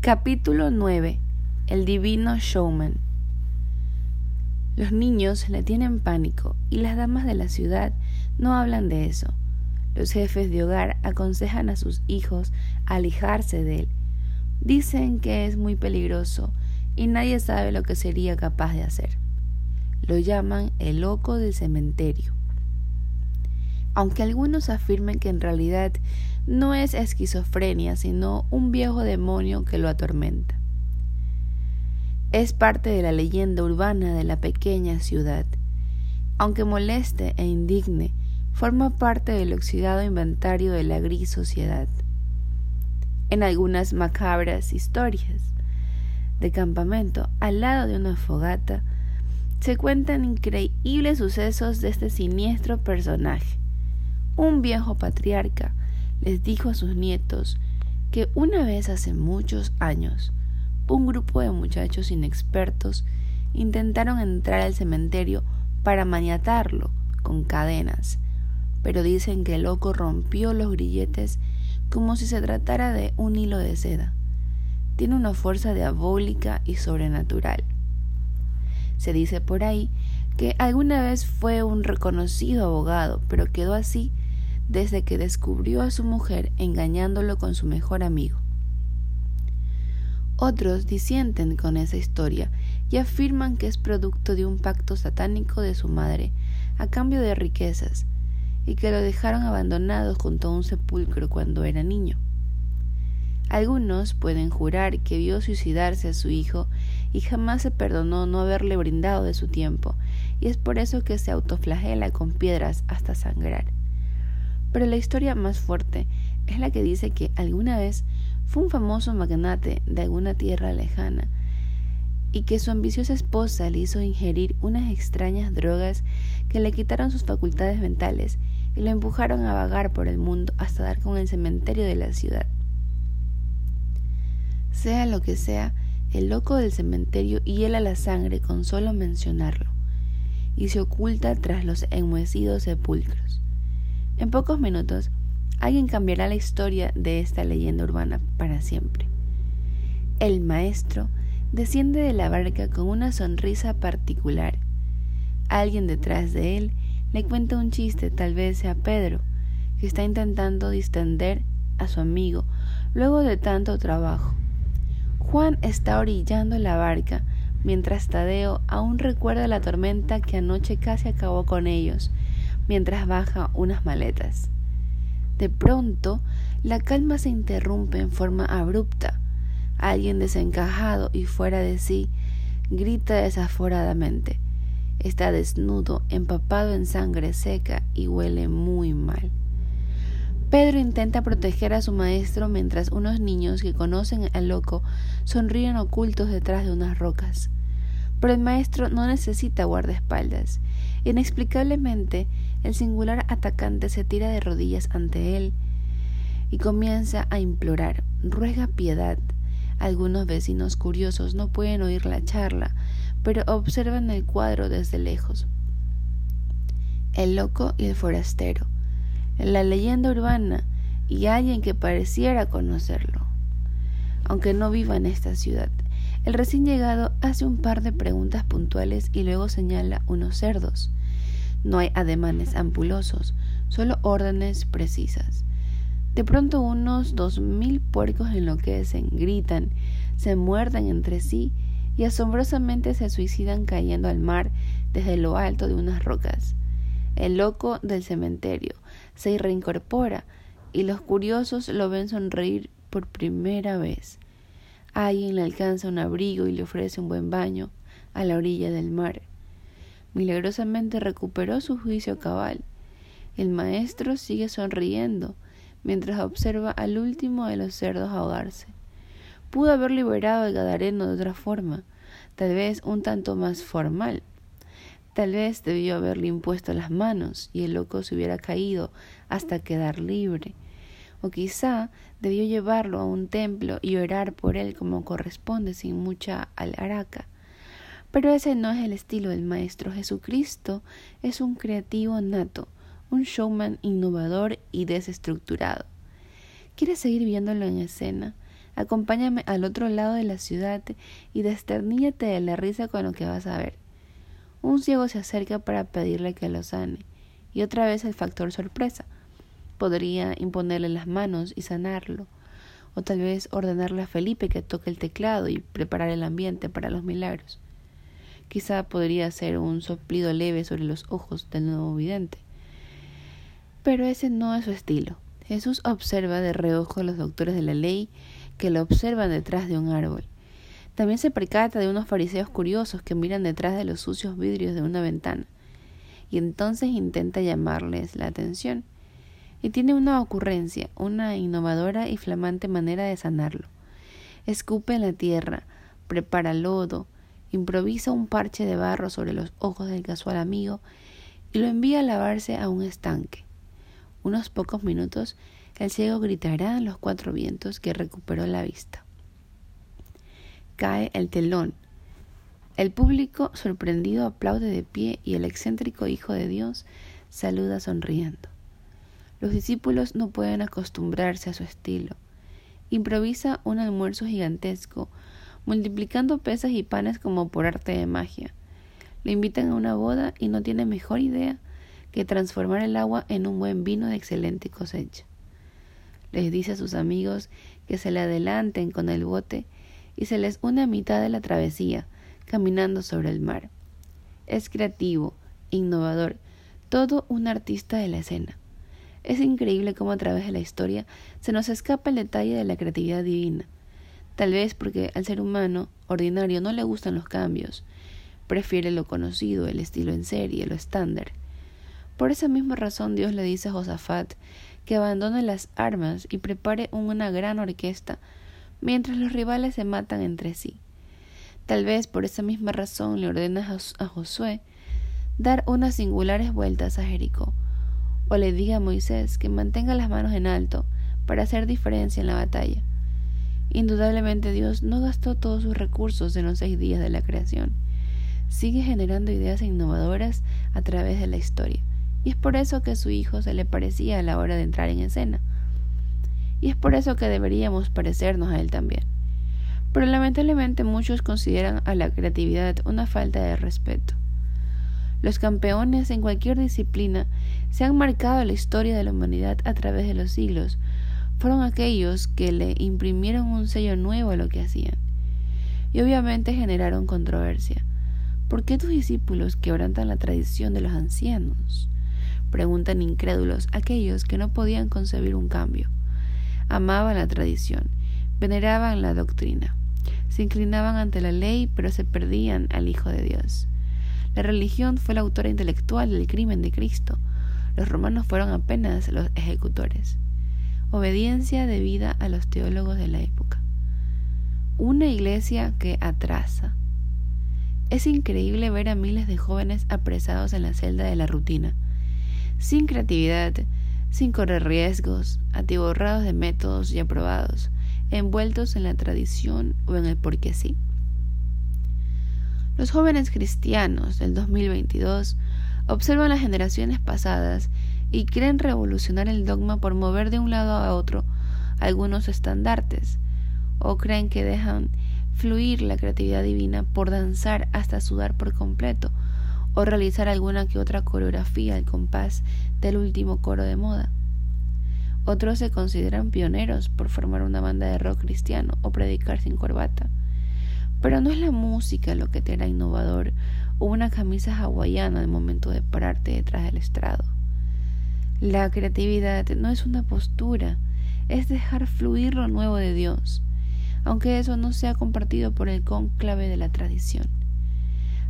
Capítulo 9. El divino showman. Los niños le tienen pánico y las damas de la ciudad no hablan de eso. Los jefes de hogar aconsejan a sus hijos alejarse de él. Dicen que es muy peligroso y nadie sabe lo que sería capaz de hacer. Lo llaman el loco del cementerio. Aunque algunos afirmen que en realidad no es esquizofrenia, sino un viejo demonio que lo atormenta. Es parte de la leyenda urbana de la pequeña ciudad. Aunque moleste e indigne, forma parte del oxidado inventario de la gris sociedad. En algunas macabras historias de campamento, al lado de una fogata, se cuentan increíbles sucesos de este siniestro personaje. Un viejo patriarca les dijo a sus nietos que una vez hace muchos años, un grupo de muchachos inexpertos intentaron entrar al cementerio para maniatarlo con cadenas, pero dicen que el loco rompió los grilletes como si se tratara de un hilo de seda. Tiene una fuerza diabólica y sobrenatural. Se dice por ahí que alguna vez fue un reconocido abogado, pero quedó así desde que descubrió a su mujer engañándolo con su mejor amigo. Otros disienten con esa historia y afirman que es producto de un pacto satánico de su madre a cambio de riquezas y que lo dejaron abandonado junto a un sepulcro cuando era niño. Algunos pueden jurar que vio suicidarse a su hijo y jamás se perdonó no haberle brindado de su tiempo, y es por eso que se autoflagela con piedras hasta sangrar. Pero la historia más fuerte es la que dice que alguna vez fue un famoso magnate de alguna tierra lejana y que su ambiciosa esposa le hizo ingerir unas extrañas drogas que le quitaron sus facultades mentales y lo empujaron a vagar por el mundo hasta dar con el cementerio de la ciudad. Sea lo que sea, el loco del cementerio hiela la sangre con solo mencionarlo y se oculta tras los enmohecidos sepulcros. En pocos minutos, alguien cambiará la historia de esta leyenda urbana para siempre. El maestro desciende de la barca con una sonrisa particular. Alguien detrás de él le cuenta un chiste, tal vez sea Pedro, que está intentando distender a su amigo luego de tanto trabajo. Juan está orillando la barca mientras Tadeo aún recuerda la tormenta que anoche casi acabó con ellos mientras baja unas maletas. De pronto, la calma se interrumpe en forma abrupta. Alguien desencajado y fuera de sí grita desaforadamente. Está desnudo, empapado en sangre seca y huele muy mal. Pedro intenta proteger a su maestro mientras unos niños que conocen al loco sonríen ocultos detrás de unas rocas. Pero el maestro no necesita guardaespaldas. Inexplicablemente, el singular atacante se tira de rodillas ante él y comienza a implorar, ruega piedad. Algunos vecinos curiosos no pueden oír la charla, pero observan el cuadro desde lejos. El loco y el forastero, la leyenda urbana y alguien que pareciera conocerlo, aunque no viva en esta ciudad. El recién llegado hace un par de preguntas puntuales y luego señala unos cerdos. No hay ademanes ampulosos, solo órdenes precisas. De pronto unos dos mil puercos enloquecen, gritan, se muerden entre sí y asombrosamente se suicidan cayendo al mar desde lo alto de unas rocas. El loco del cementerio se reincorpora y los curiosos lo ven sonreír por primera vez. Alguien le alcanza un abrigo y le ofrece un buen baño a la orilla del mar milagrosamente recuperó su juicio cabal. El maestro sigue sonriendo mientras observa al último de los cerdos ahogarse. Pudo haber liberado al Gadareno de otra forma, tal vez un tanto más formal. Tal vez debió haberle impuesto las manos y el loco se hubiera caído hasta quedar libre. O quizá debió llevarlo a un templo y orar por él como corresponde sin mucha alaraca. Pero ese no es el estilo del Maestro Jesucristo, es un creativo nato, un showman innovador y desestructurado. ¿Quieres seguir viéndolo en escena? Acompáñame al otro lado de la ciudad y desterníllate de la risa con lo que vas a ver. Un ciego se acerca para pedirle que lo sane, y otra vez el factor sorpresa. Podría imponerle las manos y sanarlo, o tal vez ordenarle a Felipe que toque el teclado y preparar el ambiente para los milagros. Quizá podría hacer un soplido leve sobre los ojos del nuevo vidente. Pero ese no es su estilo. Jesús observa de reojo a los doctores de la ley que lo observan detrás de un árbol. También se percata de unos fariseos curiosos que miran detrás de los sucios vidrios de una ventana. Y entonces intenta llamarles la atención. Y tiene una ocurrencia, una innovadora y flamante manera de sanarlo. Escupe en la tierra, prepara lodo, improvisa un parche de barro sobre los ojos del casual amigo y lo envía a lavarse a un estanque. Unos pocos minutos el ciego gritará a los cuatro vientos que recuperó la vista. Cae el telón. El público sorprendido aplaude de pie y el excéntrico Hijo de Dios saluda sonriendo. Los discípulos no pueden acostumbrarse a su estilo. Improvisa un almuerzo gigantesco multiplicando pesas y panes como por arte de magia. Le invitan a una boda y no tiene mejor idea que transformar el agua en un buen vino de excelente cosecha. Les dice a sus amigos que se le adelanten con el bote y se les une a mitad de la travesía, caminando sobre el mar. Es creativo, innovador, todo un artista de la escena. Es increíble cómo a través de la historia se nos escapa el detalle de la creatividad divina Tal vez porque al ser humano ordinario no le gustan los cambios, prefiere lo conocido, el estilo en serie, lo estándar. Por esa misma razón Dios le dice a Josafat que abandone las armas y prepare una gran orquesta mientras los rivales se matan entre sí. Tal vez por esa misma razón le ordena a Josué dar unas singulares vueltas a Jericó, o le diga a Moisés que mantenga las manos en alto para hacer diferencia en la batalla. Indudablemente Dios no gastó todos sus recursos en los seis días de la creación. Sigue generando ideas innovadoras a través de la historia. Y es por eso que su Hijo se le parecía a la hora de entrar en escena. Y es por eso que deberíamos parecernos a Él también. Pero lamentablemente muchos consideran a la creatividad una falta de respeto. Los campeones en cualquier disciplina se han marcado la historia de la humanidad a través de los siglos fueron aquellos que le imprimieron un sello nuevo a lo que hacían. Y obviamente generaron controversia. ¿Por qué tus discípulos quebrantan la tradición de los ancianos? Preguntan incrédulos aquellos que no podían concebir un cambio. Amaban la tradición, veneraban la doctrina, se inclinaban ante la ley, pero se perdían al Hijo de Dios. La religión fue la autora intelectual del crimen de Cristo. Los romanos fueron apenas los ejecutores obediencia debida a los teólogos de la época. Una iglesia que atrasa. Es increíble ver a miles de jóvenes apresados en la celda de la rutina, sin creatividad, sin correr riesgos, atiborrados de métodos ya probados, envueltos en la tradición o en el porque sí. Los jóvenes cristianos del 2022 observan las generaciones pasadas y creen revolucionar el dogma por mover de un lado a otro algunos estandartes, o creen que dejan fluir la creatividad divina por danzar hasta sudar por completo, o realizar alguna que otra coreografía al compás del último coro de moda. Otros se consideran pioneros por formar una banda de rock cristiano o predicar sin corbata. Pero no es la música lo que te hará innovador o una camisa hawaiana al momento de pararte detrás del estrado. La creatividad no es una postura, es dejar fluir lo nuevo de Dios, aunque eso no sea compartido por el cónclave de la tradición.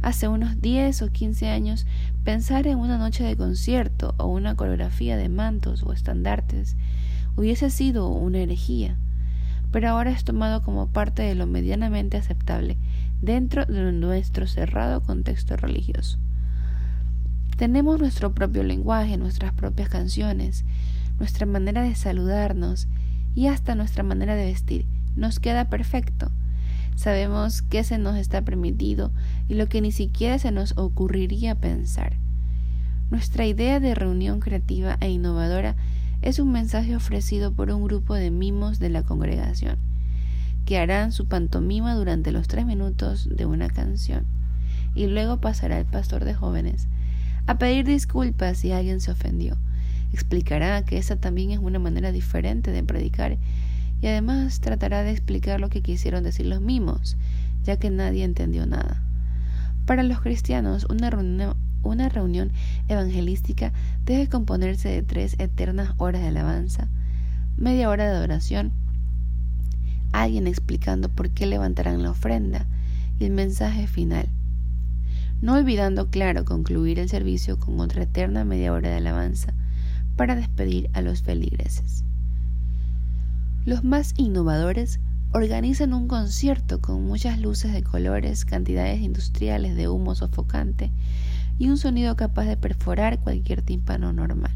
Hace unos 10 o 15 años, pensar en una noche de concierto o una coreografía de mantos o estandartes hubiese sido una herejía, pero ahora es tomado como parte de lo medianamente aceptable dentro de nuestro cerrado contexto religioso. Tenemos nuestro propio lenguaje, nuestras propias canciones, nuestra manera de saludarnos y hasta nuestra manera de vestir. Nos queda perfecto. Sabemos qué se nos está permitido y lo que ni siquiera se nos ocurriría pensar. Nuestra idea de reunión creativa e innovadora es un mensaje ofrecido por un grupo de mimos de la congregación. que harán su pantomima durante los tres minutos de una canción. Y luego pasará el pastor de jóvenes a pedir disculpas si alguien se ofendió. Explicará que esa también es una manera diferente de predicar y además tratará de explicar lo que quisieron decir los mimos, ya que nadie entendió nada. Para los cristianos, una reunión, evangelística debe componerse de tres eternas horas de alabanza, media hora de adoración, alguien explicando por qué levantarán la ofrenda y el mensaje final. No olvidando, claro, concluir el servicio con otra eterna media hora de alabanza para despedir a los feligreses. Los más innovadores organizan un concierto con muchas luces de colores, cantidades industriales de humo sofocante y un sonido capaz de perforar cualquier tímpano normal.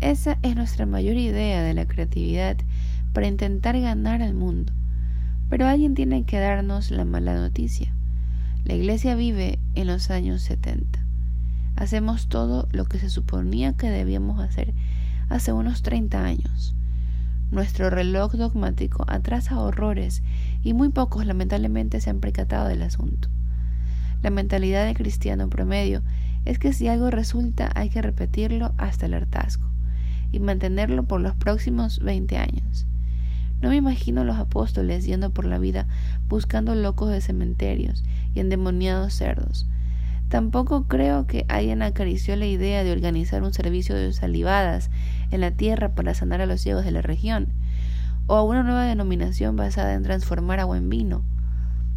Esa es nuestra mayor idea de la creatividad para intentar ganar al mundo. Pero alguien tiene que darnos la mala noticia. La iglesia vive en los años 70. Hacemos todo lo que se suponía que debíamos hacer hace unos 30 años. Nuestro reloj dogmático atrasa horrores y muy pocos lamentablemente se han percatado del asunto. La mentalidad del cristiano promedio es que si algo resulta hay que repetirlo hasta el hartazgo y mantenerlo por los próximos 20 años. No me imagino los apóstoles yendo por la vida buscando locos de cementerios y endemoniados cerdos. Tampoco creo que hayan acariciado la idea de organizar un servicio de salivadas en la tierra para sanar a los ciegos de la región, o a una nueva denominación basada en transformar agua en vino.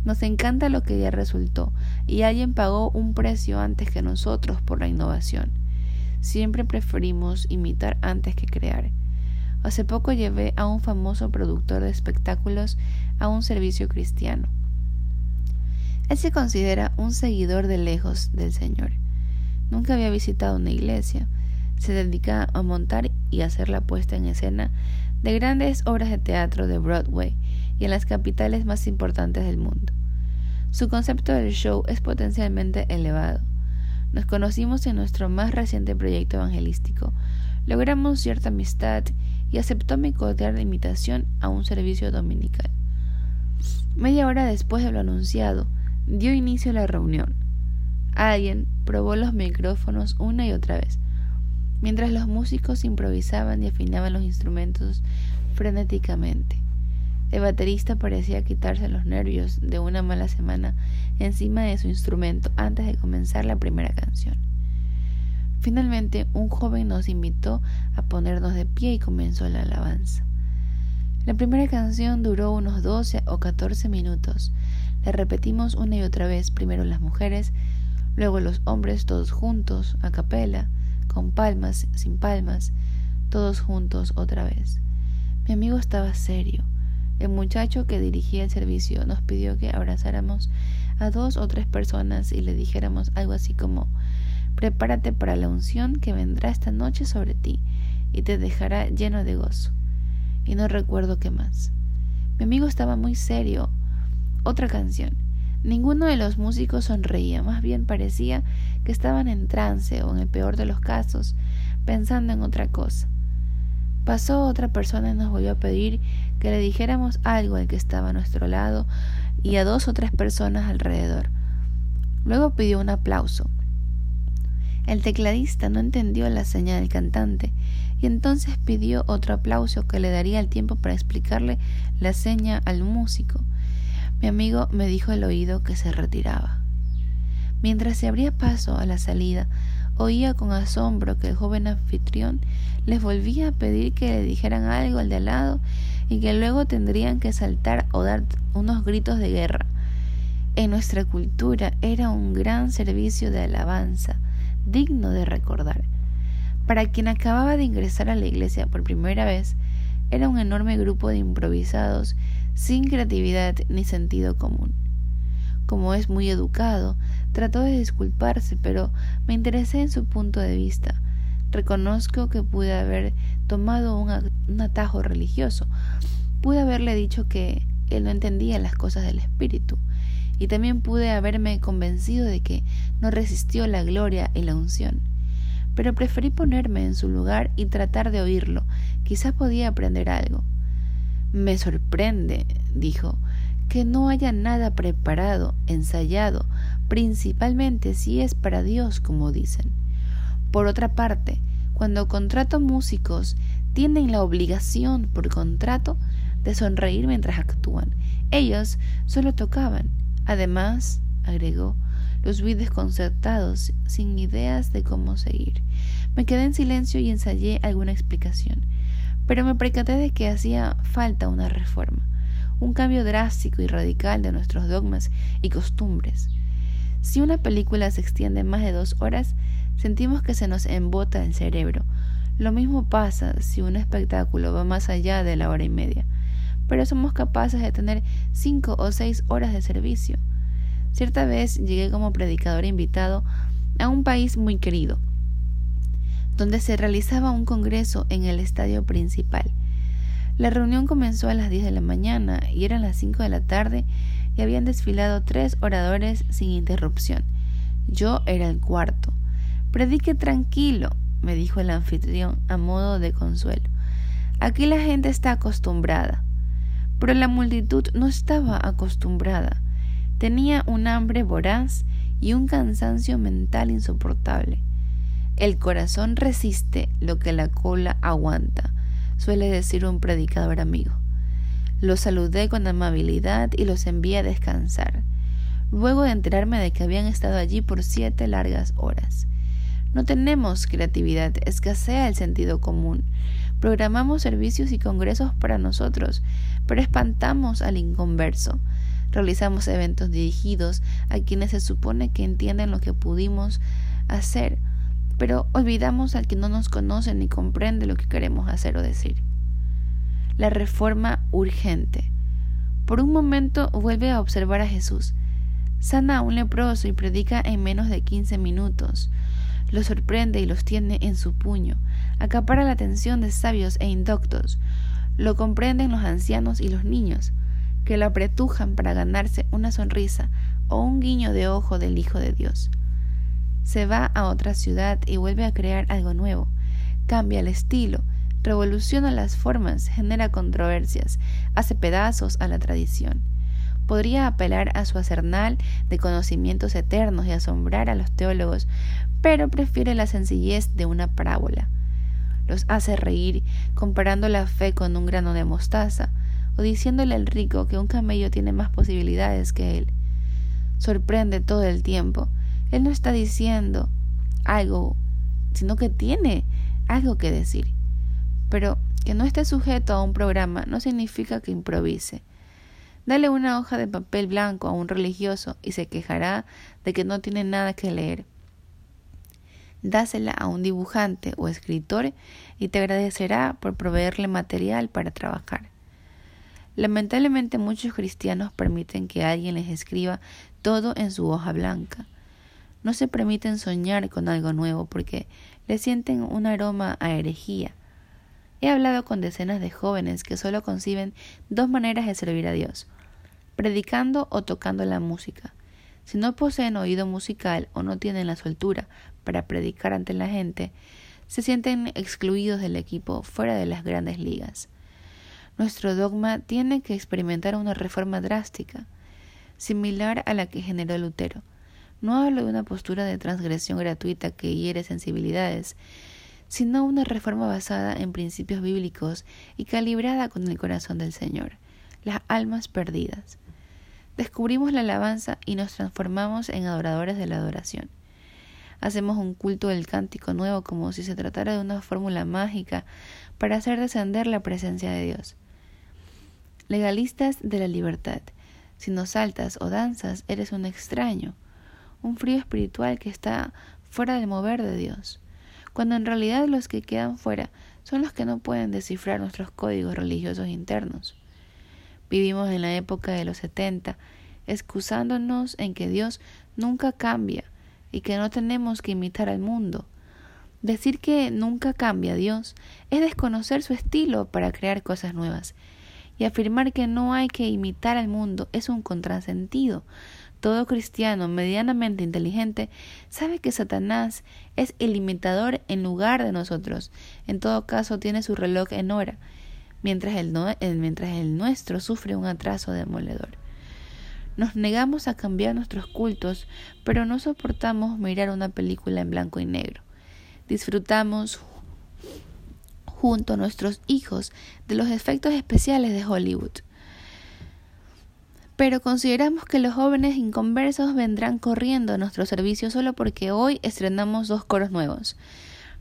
Nos encanta lo que ya resultó, y alguien pagó un precio antes que nosotros por la innovación. Siempre preferimos imitar antes que crear. Hace poco llevé a un famoso productor de espectáculos a un servicio cristiano. Él se considera un seguidor de lejos del Señor. Nunca había visitado una iglesia. Se dedica a montar y hacer la puesta en escena de grandes obras de teatro de Broadway y en las capitales más importantes del mundo. Su concepto del show es potencialmente elevado. Nos conocimos en nuestro más reciente proyecto evangelístico, logramos cierta amistad y aceptó mi cordial invitación a un servicio dominical. Media hora después de lo anunciado, dio inicio a la reunión. Alguien probó los micrófonos una y otra vez, mientras los músicos improvisaban y afinaban los instrumentos frenéticamente. El baterista parecía quitarse los nervios de una mala semana encima de su instrumento antes de comenzar la primera canción. Finalmente, un joven nos invitó a ponernos de pie y comenzó la alabanza. La primera canción duró unos 12 o 14 minutos. La repetimos una y otra vez, primero las mujeres, luego los hombres todos juntos, a capela, con palmas, sin palmas, todos juntos otra vez. Mi amigo estaba serio. El muchacho que dirigía el servicio nos pidió que abrazáramos a dos o tres personas y le dijéramos algo así como Prepárate para la unción que vendrá esta noche sobre ti y te dejará lleno de gozo. Y no recuerdo qué más. Mi amigo estaba muy serio. Otra canción. Ninguno de los músicos sonreía, más bien parecía que estaban en trance o en el peor de los casos, pensando en otra cosa. Pasó otra persona y nos volvió a pedir que le dijéramos algo al que estaba a nuestro lado y a dos o tres personas alrededor. Luego pidió un aplauso. El tecladista no entendió la señal del cantante y entonces pidió otro aplauso que le daría el tiempo para explicarle la seña al músico. Mi amigo me dijo al oído que se retiraba. Mientras se abría paso a la salida, oía con asombro que el joven anfitrión les volvía a pedir que le dijeran algo al de al lado y que luego tendrían que saltar o dar unos gritos de guerra. En nuestra cultura era un gran servicio de alabanza digno de recordar. Para quien acababa de ingresar a la iglesia por primera vez, era un enorme grupo de improvisados sin creatividad ni sentido común. Como es muy educado, trató de disculparse, pero me interesé en su punto de vista. Reconozco que pude haber tomado un, atajo religioso. Pude haberle dicho que él no entendía las cosas del espíritu, y también pude haberme convencido de que no resistió la gloria y la unción. Pero preferí ponerme en su lugar y tratar de oírlo, quizá podía aprender algo. Me sorprende, dijo, que no haya nada preparado, ensayado, principalmente si es para Dios, como dicen. Por otra parte, cuando contrato músicos, tienen la obligación por contrato de sonreír mientras actúan. Ellos solo tocaban. Además, agregó, los vi desconcertados, sin ideas de cómo seguir. Me quedé en silencio y ensayé alguna explicación, pero me percaté de que hacía falta una reforma, un cambio drástico y radical de nuestros dogmas y costumbres. Si una película se extiende más de dos horas, sentimos que se nos embota el cerebro. Lo mismo pasa si un espectáculo va más allá de la hora y media, pero somos capaces de tener cinco o seis horas de servicio. Cierta vez llegué como predicador invitado a un país muy querido, donde se realizaba un congreso en el estadio principal. La reunión comenzó a las 10 de la mañana y eran las 5 de la tarde y habían desfilado tres oradores sin interrupción. Yo era el cuarto. Predique tranquilo, me dijo el anfitrión a modo de consuelo. Aquí la gente está acostumbrada. Pero la multitud no estaba acostumbrada. Tenía un hambre voraz y un cansancio mental insoportable. El corazón resiste lo que la cola aguanta, suele decir un predicador amigo. Los saludé con amabilidad y los envié a descansar, luego de enterarme de que habían estado allí por siete largas horas. No tenemos creatividad, escasea el sentido común. Programamos servicios y congresos para nosotros, pero espantamos al inconverso. Realizamos eventos dirigidos a quienes se supone que entienden lo que pudimos hacer, pero olvidamos al que no nos conoce ni comprende lo que queremos hacer o decir. La reforma urgente. Por un momento vuelve a observar a Jesús. Sana a un leproso y predica en menos de quince minutos. Los sorprende y los tiene en su puño. Acapara la atención de sabios e indoctos. Lo comprenden los ancianos y los niños que la apretujan para ganarse una sonrisa o un guiño de ojo del Hijo de Dios. Se va a otra ciudad y vuelve a crear algo nuevo, cambia el estilo, revoluciona las formas, genera controversias, hace pedazos a la tradición. Podría apelar a su acernal de conocimientos eternos y asombrar a los teólogos, pero prefiere la sencillez de una parábola. Los hace reír comparando la fe con un grano de mostaza, o diciéndole al rico que un camello tiene más posibilidades que él. Sorprende todo el tiempo. Él no está diciendo algo, sino que tiene algo que decir. Pero que no esté sujeto a un programa no significa que improvise. Dale una hoja de papel blanco a un religioso y se quejará de que no tiene nada que leer. Dásela a un dibujante o escritor y te agradecerá por proveerle material para trabajar. Lamentablemente muchos cristianos permiten que alguien les escriba todo en su hoja blanca. No se permiten soñar con algo nuevo porque le sienten un aroma a herejía. He hablado con decenas de jóvenes que solo conciben dos maneras de servir a Dios, predicando o tocando la música. Si no poseen oído musical o no tienen la soltura para predicar ante la gente, se sienten excluidos del equipo fuera de las grandes ligas. Nuestro dogma tiene que experimentar una reforma drástica, similar a la que generó Lutero. No hablo de una postura de transgresión gratuita que hiere sensibilidades, sino una reforma basada en principios bíblicos y calibrada con el corazón del Señor, las almas perdidas. Descubrimos la alabanza y nos transformamos en adoradores de la adoración. Hacemos un culto del cántico nuevo como si se tratara de una fórmula mágica para hacer descender la presencia de Dios legalistas de la libertad. Si no saltas o danzas, eres un extraño, un frío espiritual que está fuera del mover de Dios, cuando en realidad los que quedan fuera son los que no pueden descifrar nuestros códigos religiosos internos. Vivimos en la época de los setenta, excusándonos en que Dios nunca cambia y que no tenemos que imitar al mundo. Decir que nunca cambia Dios es desconocer su estilo para crear cosas nuevas y afirmar que no hay que imitar al mundo es un contrasentido. Todo cristiano medianamente inteligente sabe que Satanás es el imitador en lugar de nosotros. En todo caso tiene su reloj en hora. Mientras el, mientras el nuestro sufre un atraso demoledor. Nos negamos a cambiar nuestros cultos, pero no soportamos mirar una película en blanco y negro. Disfrutamos junto a nuestros hijos de los efectos especiales de Hollywood. Pero consideramos que los jóvenes inconversos vendrán corriendo a nuestro servicio solo porque hoy estrenamos dos coros nuevos.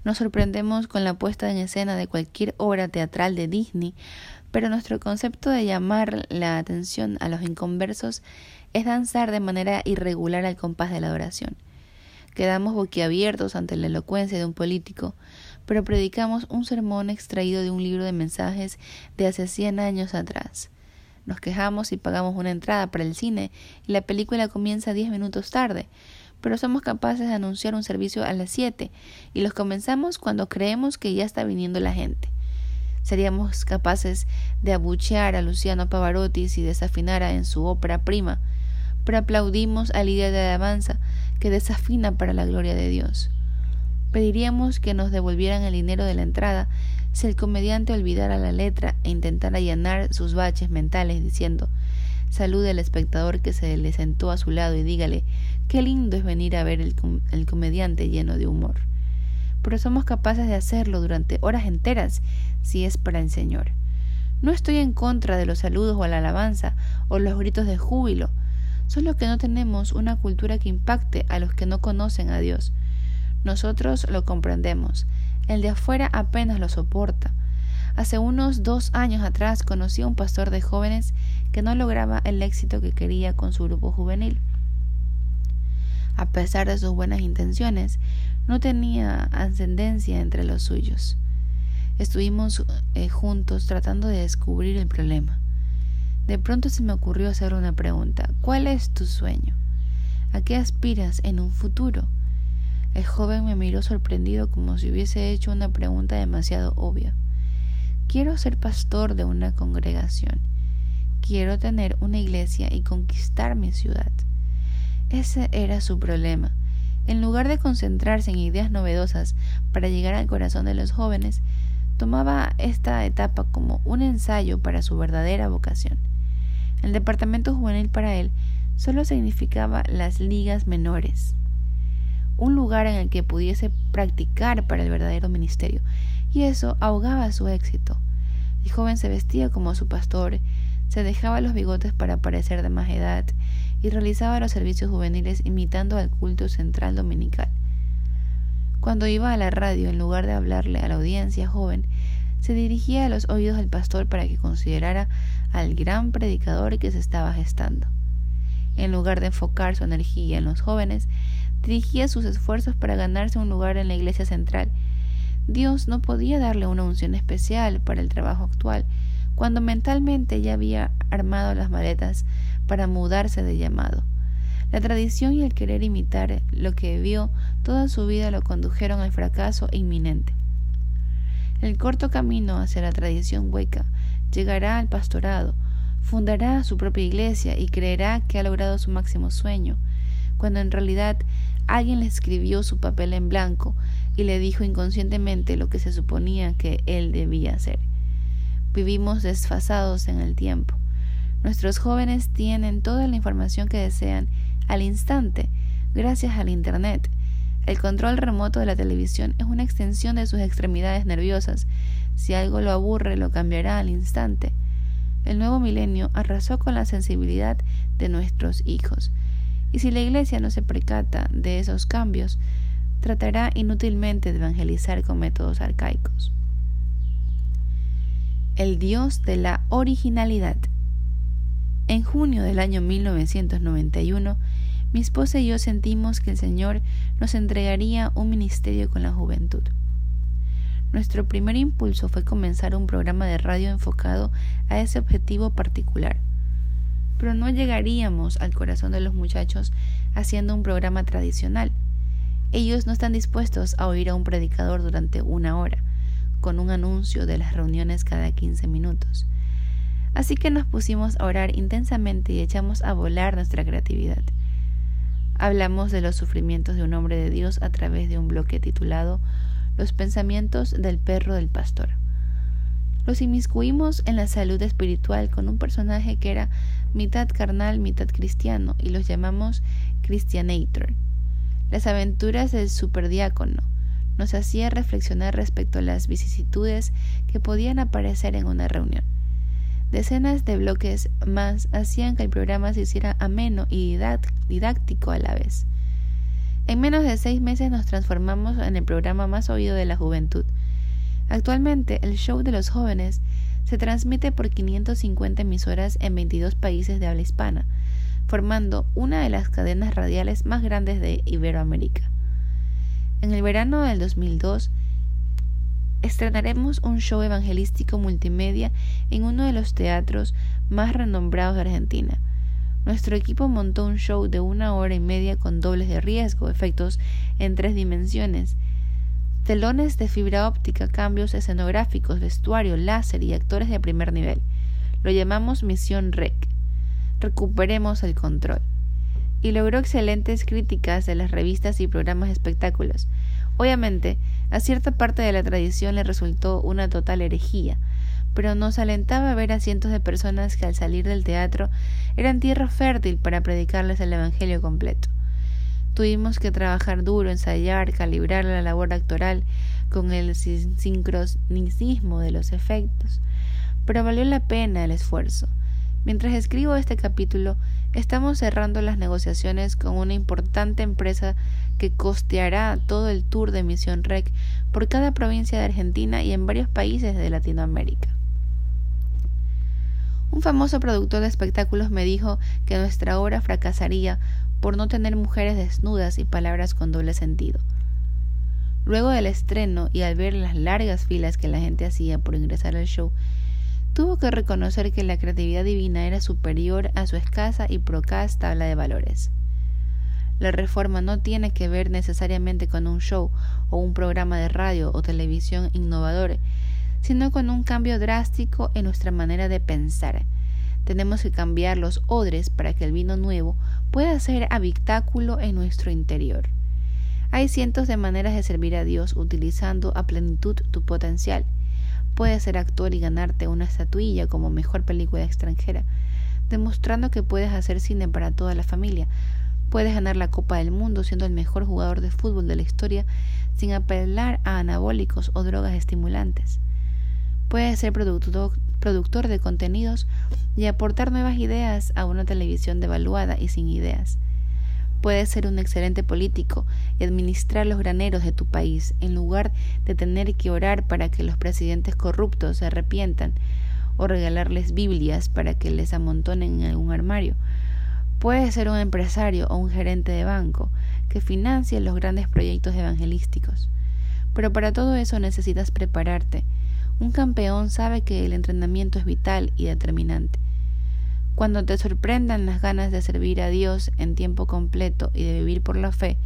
Nos sorprendemos con la puesta en escena de cualquier obra teatral de Disney, pero nuestro concepto de llamar la atención a los inconversos es danzar de manera irregular al compás de la adoración. Quedamos boquiabiertos ante la elocuencia de un político, pero predicamos un sermón extraído de un libro de mensajes de hace cien años atrás. Nos quejamos y pagamos una entrada para el cine y la película comienza diez minutos tarde, pero somos capaces de anunciar un servicio a las siete y los comenzamos cuando creemos que ya está viniendo la gente. Seríamos capaces de abuchear a Luciano Pavarotti si desafinara en su ópera prima, pero aplaudimos al líder de alabanza que desafina para la gloria de Dios. Pediríamos que nos devolvieran el dinero de la entrada si el comediante olvidara la letra e intentara llenar sus baches mentales diciendo salude al espectador que se le sentó a su lado y dígale qué lindo es venir a ver el, comediante lleno de humor. Pero somos capaces de hacerlo durante horas enteras si es para el Señor. No estoy en contra de los saludos o la alabanza o los gritos de júbilo, solo que no tenemos una cultura que impacte a los que no conocen a Dios. Nosotros lo comprendemos, el de afuera apenas lo soporta. Hace unos dos años atrás conocí a un pastor de jóvenes que no lograba el éxito que quería con su grupo juvenil. A pesar de sus buenas intenciones, no tenía ascendencia entre los suyos. Estuvimos eh, juntos tratando de descubrir el problema. De pronto se me ocurrió hacer una pregunta. ¿Cuál es tu sueño? ¿A qué aspiras en un futuro? El joven me miró sorprendido como si hubiese hecho una pregunta demasiado obvia. Quiero ser pastor de una congregación. Quiero tener una iglesia y conquistar mi ciudad. Ese era su problema. En lugar de concentrarse en ideas novedosas para llegar al corazón de los jóvenes, tomaba esta etapa como un ensayo para su verdadera vocación. El departamento juvenil para él solo significaba las ligas menores un lugar en el que pudiese practicar para el verdadero ministerio, y eso ahogaba su éxito. El joven se vestía como su pastor, se dejaba los bigotes para parecer de más edad y realizaba los servicios juveniles imitando al culto central dominical. Cuando iba a la radio, en lugar de hablarle a la audiencia joven, se dirigía a los oídos del pastor para que considerara al gran predicador que se estaba gestando. En lugar de enfocar su energía en los jóvenes, dirigía sus esfuerzos para ganarse un lugar en la iglesia central. Dios no podía darle una unción especial para el trabajo actual, cuando mentalmente ya había armado las maletas para mudarse de llamado. La tradición y el querer imitar lo que vio toda su vida lo condujeron al fracaso inminente. El corto camino hacia la tradición hueca llegará al pastorado, fundará su propia iglesia y creerá que ha logrado su máximo sueño, cuando en realidad alguien le escribió su papel en blanco y le dijo inconscientemente lo que se suponía que él debía hacer. Vivimos desfasados en el tiempo. Nuestros jóvenes tienen toda la información que desean al instante gracias al Internet. El control remoto de la televisión es una extensión de sus extremidades nerviosas. Si algo lo aburre, lo cambiará al instante. El nuevo milenio arrasó con la sensibilidad de nuestros hijos. Y si la Iglesia no se precata de esos cambios, tratará inútilmente de evangelizar con métodos arcaicos. El Dios de la originalidad. En junio del año 1991, mi esposa y yo sentimos que el Señor nos entregaría un ministerio con la juventud. Nuestro primer impulso fue comenzar un programa de radio enfocado a ese objetivo particular pero no llegaríamos al corazón de los muchachos haciendo un programa tradicional. Ellos no están dispuestos a oír a un predicador durante una hora, con un anuncio de las reuniones cada 15 minutos. Así que nos pusimos a orar intensamente y echamos a volar nuestra creatividad. Hablamos de los sufrimientos de un hombre de Dios a través de un bloque titulado Los pensamientos del perro del pastor. Los inmiscuimos en la salud espiritual con un personaje que era mitad carnal, mitad cristiano, y los llamamos Christianator. Las aventuras del superdiácono nos hacía reflexionar respecto a las vicisitudes que podían aparecer en una reunión. Decenas de bloques más hacían que el programa se hiciera ameno y didáctico a la vez. En menos de seis meses nos transformamos en el programa más oído de la juventud. Actualmente, el show de los jóvenes se transmite por 550 emisoras en 22 países de habla hispana, formando una de las cadenas radiales más grandes de Iberoamérica. En el verano del 2002, estrenaremos un show evangelístico multimedia en uno de los teatros más renombrados de Argentina. Nuestro equipo montó un show de una hora y media con dobles de riesgo, efectos en tres dimensiones, telones de fibra óptica, cambios escenográficos, vestuario, láser y actores de primer nivel. Lo llamamos Misión REC. Recuperemos el control. Y logró excelentes críticas de las revistas y programas de espectáculos. Obviamente, a cierta parte de la tradición le resultó una total herejía, pero nos alentaba ver a cientos de personas que al salir del teatro eran tierra fértil para predicarles el Evangelio completo. Tuvimos que trabajar duro, ensayar, calibrar la labor actoral con el sincronicismo de los efectos, pero valió la pena el esfuerzo. Mientras escribo este capítulo, estamos cerrando las negociaciones con una importante empresa que costeará todo el tour de Misión Rec por cada provincia de Argentina y en varios países de Latinoamérica. Un famoso productor de espectáculos me dijo que nuestra obra fracasaría por no tener mujeres desnudas y palabras con doble sentido. Luego del estreno y al ver las largas filas que la gente hacía por ingresar al show, tuvo que reconocer que la creatividad divina era superior a su escasa y procaz tabla de valores. La reforma no tiene que ver necesariamente con un show o un programa de radio o televisión innovador, sino con un cambio drástico en nuestra manera de pensar. Tenemos que cambiar los odres para que el vino nuevo pueda ser habitáculo en nuestro interior. Hay cientos de maneras de servir a Dios utilizando a plenitud tu potencial. Puedes ser actor y ganarte una estatuilla como mejor película extranjera, demostrando que puedes hacer cine para toda la familia, Puedes ganar la Copa del Mundo siendo el mejor jugador de fútbol de la historia sin apelar a anabólicos o drogas estimulantes. Puedes ser productor, de contenidos y aportar nuevas ideas a una televisión devaluada y sin ideas. Puedes ser un excelente político y administrar los graneros de tu país en lugar de tener que orar para que los presidentes corruptos se arrepientan o regalarles Biblias para que les amontonen en algún armario. Puedes ser un empresario o un gerente de banco que financie los grandes proyectos evangelísticos. Pero para todo eso necesitas prepararte. Un campeón sabe que el entrenamiento es vital y determinante. Cuando te sorprendan las ganas de servir a Dios en tiempo completo y de vivir por la fe,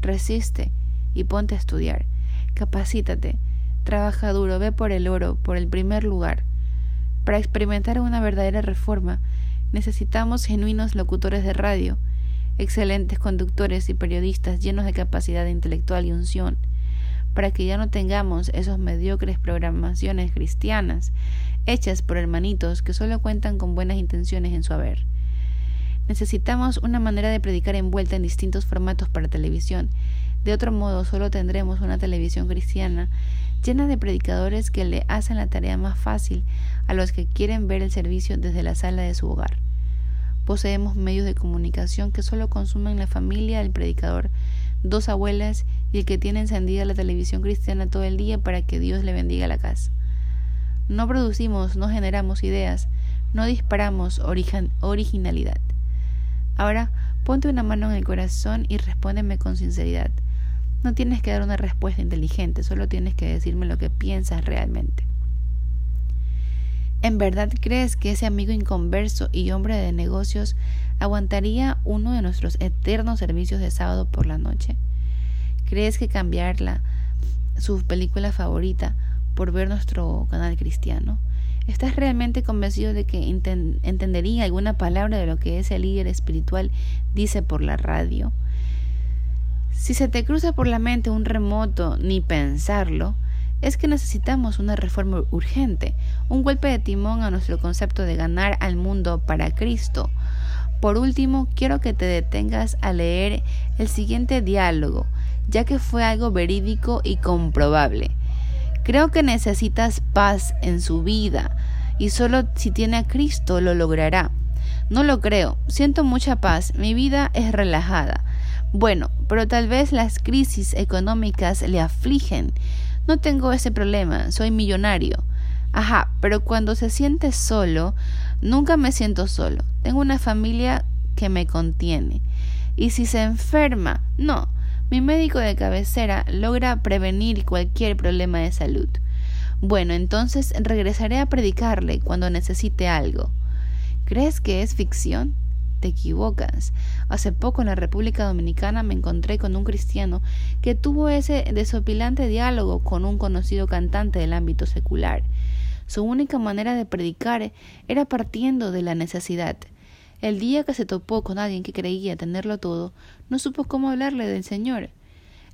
resiste y ponte a estudiar. Capacítate, trabaja duro, ve por el oro, por el primer lugar. Para experimentar una verdadera reforma, Necesitamos genuinos locutores de radio, excelentes conductores y periodistas llenos de capacidad intelectual y unción, para que ya no tengamos esos mediocres programaciones cristianas hechas por hermanitos que solo cuentan con buenas intenciones en su haber. Necesitamos una manera de predicar envuelta en distintos formatos para televisión. De otro modo, solo tendremos una televisión cristiana llena de predicadores que le hacen la tarea más fácil a los que quieren ver el servicio desde la sala de su hogar. Poseemos medios de comunicación que solo consumen la familia del predicador, dos abuelas y el que tiene encendida la televisión cristiana todo el día para que Dios le bendiga la casa. No producimos, no generamos ideas, no disparamos originalidad. Ahora, ponte una mano en el corazón y respóndeme con sinceridad. No tienes que dar una respuesta inteligente, solo tienes que decirme lo que piensas realmente. ¿En verdad crees que ese amigo inconverso y hombre de negocios aguantaría uno de nuestros eternos servicios de sábado por la noche? ¿Crees que cambiarla, su película favorita, por ver nuestro canal cristiano? ¿Estás realmente convencido de que entendería alguna palabra de lo que ese líder espiritual dice por la radio? Si se te cruza por la mente un remoto ni pensarlo, es que necesitamos una reforma urgente, un golpe de timón a nuestro concepto de ganar al mundo para Cristo. Por último, quiero que te detengas a leer el siguiente diálogo, ya que fue algo verídico y comprobable. Creo que necesitas paz en su vida y solo si tiene a Cristo lo logrará. No lo creo, siento mucha paz, mi vida es relajada. Bueno, pero tal vez las crisis económicas le afligen. No tengo ese problema, soy millonario. Ajá, pero cuando se siente solo, nunca me siento solo. Tengo una familia que me contiene. Y si se enferma, no, mi médico de cabecera logra prevenir cualquier problema de salud. Bueno, entonces regresaré a predicarle cuando necesite algo. ¿Crees que es ficción? Te equivocas. Hace poco en la República Dominicana me encontré con un cristiano que tuvo ese desopilante diálogo con un conocido cantante del ámbito secular. Su única manera de predicar era partiendo de la necesidad. El día que se topó con alguien que creía tenerlo todo, no supo cómo hablarle del Señor.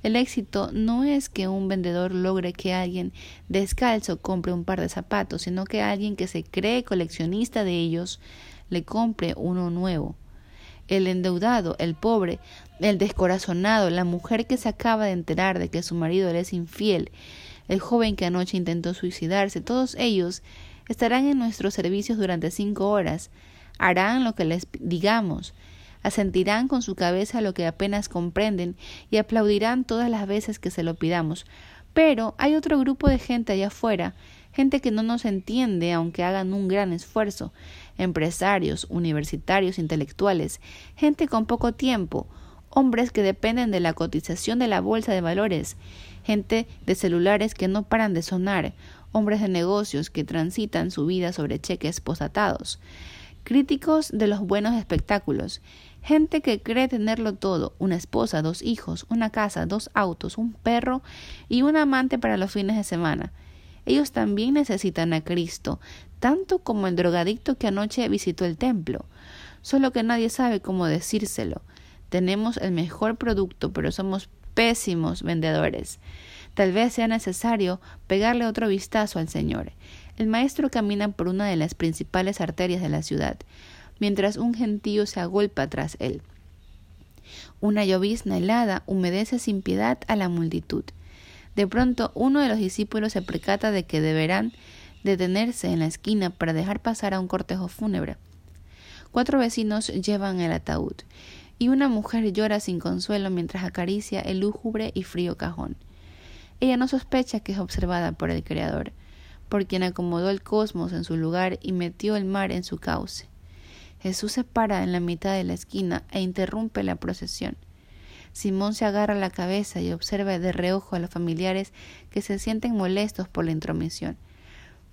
El éxito no es que un vendedor logre que alguien descalzo compre un par de zapatos, sino que alguien que se cree coleccionista de ellos le compre uno nuevo. El endeudado, el pobre, el descorazonado, la mujer que se acaba de enterar de que su marido le es infiel, el joven que anoche intentó suicidarse, todos ellos estarán en nuestros servicios durante cinco horas, harán lo que les digamos, asentirán con su cabeza lo que apenas comprenden y aplaudirán todas las veces que se lo pidamos. Pero hay otro grupo de gente allá afuera, gente que no nos entiende aunque hagan un gran esfuerzo, empresarios, universitarios, intelectuales, gente con poco tiempo, hombres que dependen de la cotización de la bolsa de valores, gente de celulares que no paran de sonar, hombres de negocios que transitan su vida sobre cheques posatados, críticos de los buenos espectáculos, gente que cree tenerlo todo, una esposa, dos hijos, una casa, dos autos, un perro y un amante para los fines de semana. Ellos también necesitan a Cristo, tanto como el drogadicto que anoche visitó el templo, solo que nadie sabe cómo decírselo. Tenemos el mejor producto, pero somos pésimos vendedores. Tal vez sea necesario pegarle otro vistazo al Señor. El maestro camina por una de las principales arterias de la ciudad, mientras un gentío se agolpa tras él. Una llovizna helada humedece sin piedad a la multitud. De pronto uno de los discípulos se percata de que deberán detenerse en la esquina para dejar pasar a un cortejo fúnebre. Cuatro vecinos llevan el ataúd, y una mujer llora sin consuelo mientras acaricia el lúgubre y frío cajón. Ella no sospecha que es observada por el Creador por quien acomodó el cosmos en su lugar y metió el mar en su cauce. Jesús se para en la mitad de la esquina e interrumpe la procesión. Simón se agarra la cabeza y observa de reojo a los familiares que se sienten molestos por la intromisión.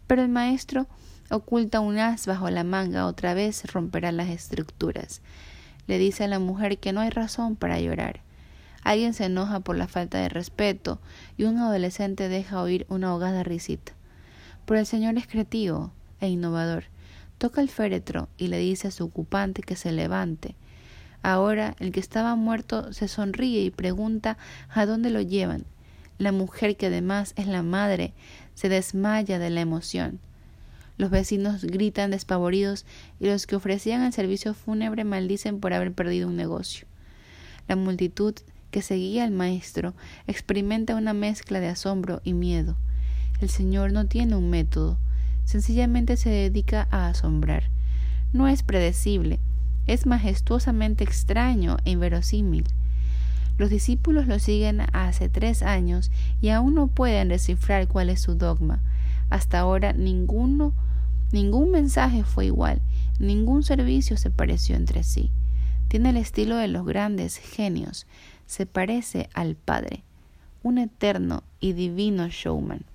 Pero el maestro oculta un as bajo la manga, otra vez romperá las estructuras. Le dice a la mujer que no hay razón para llorar. Alguien se enoja por la falta de respeto y un adolescente deja oír una ahogada risita. Pero el Señor es creativo e innovador. Toca el féretro y le dice a su ocupante que se levante. Ahora el que estaba muerto se sonríe y pregunta a dónde lo llevan. La mujer, que además es la madre, se desmaya de la emoción. Los vecinos gritan despavoridos y los que ofrecían el servicio fúnebre maldicen por haber perdido un negocio. La multitud que seguía al maestro experimenta una mezcla de asombro y miedo. El Señor no tiene un método, sencillamente se dedica a asombrar. No es predecible, es majestuosamente extraño e inverosímil. Los discípulos lo siguen hace tres años y aún no pueden descifrar cuál es su dogma. Hasta ahora ninguno, ningún mensaje fue igual, ningún servicio se pareció entre sí. Tiene el estilo de los grandes genios, se parece al Padre, un eterno y divino showman.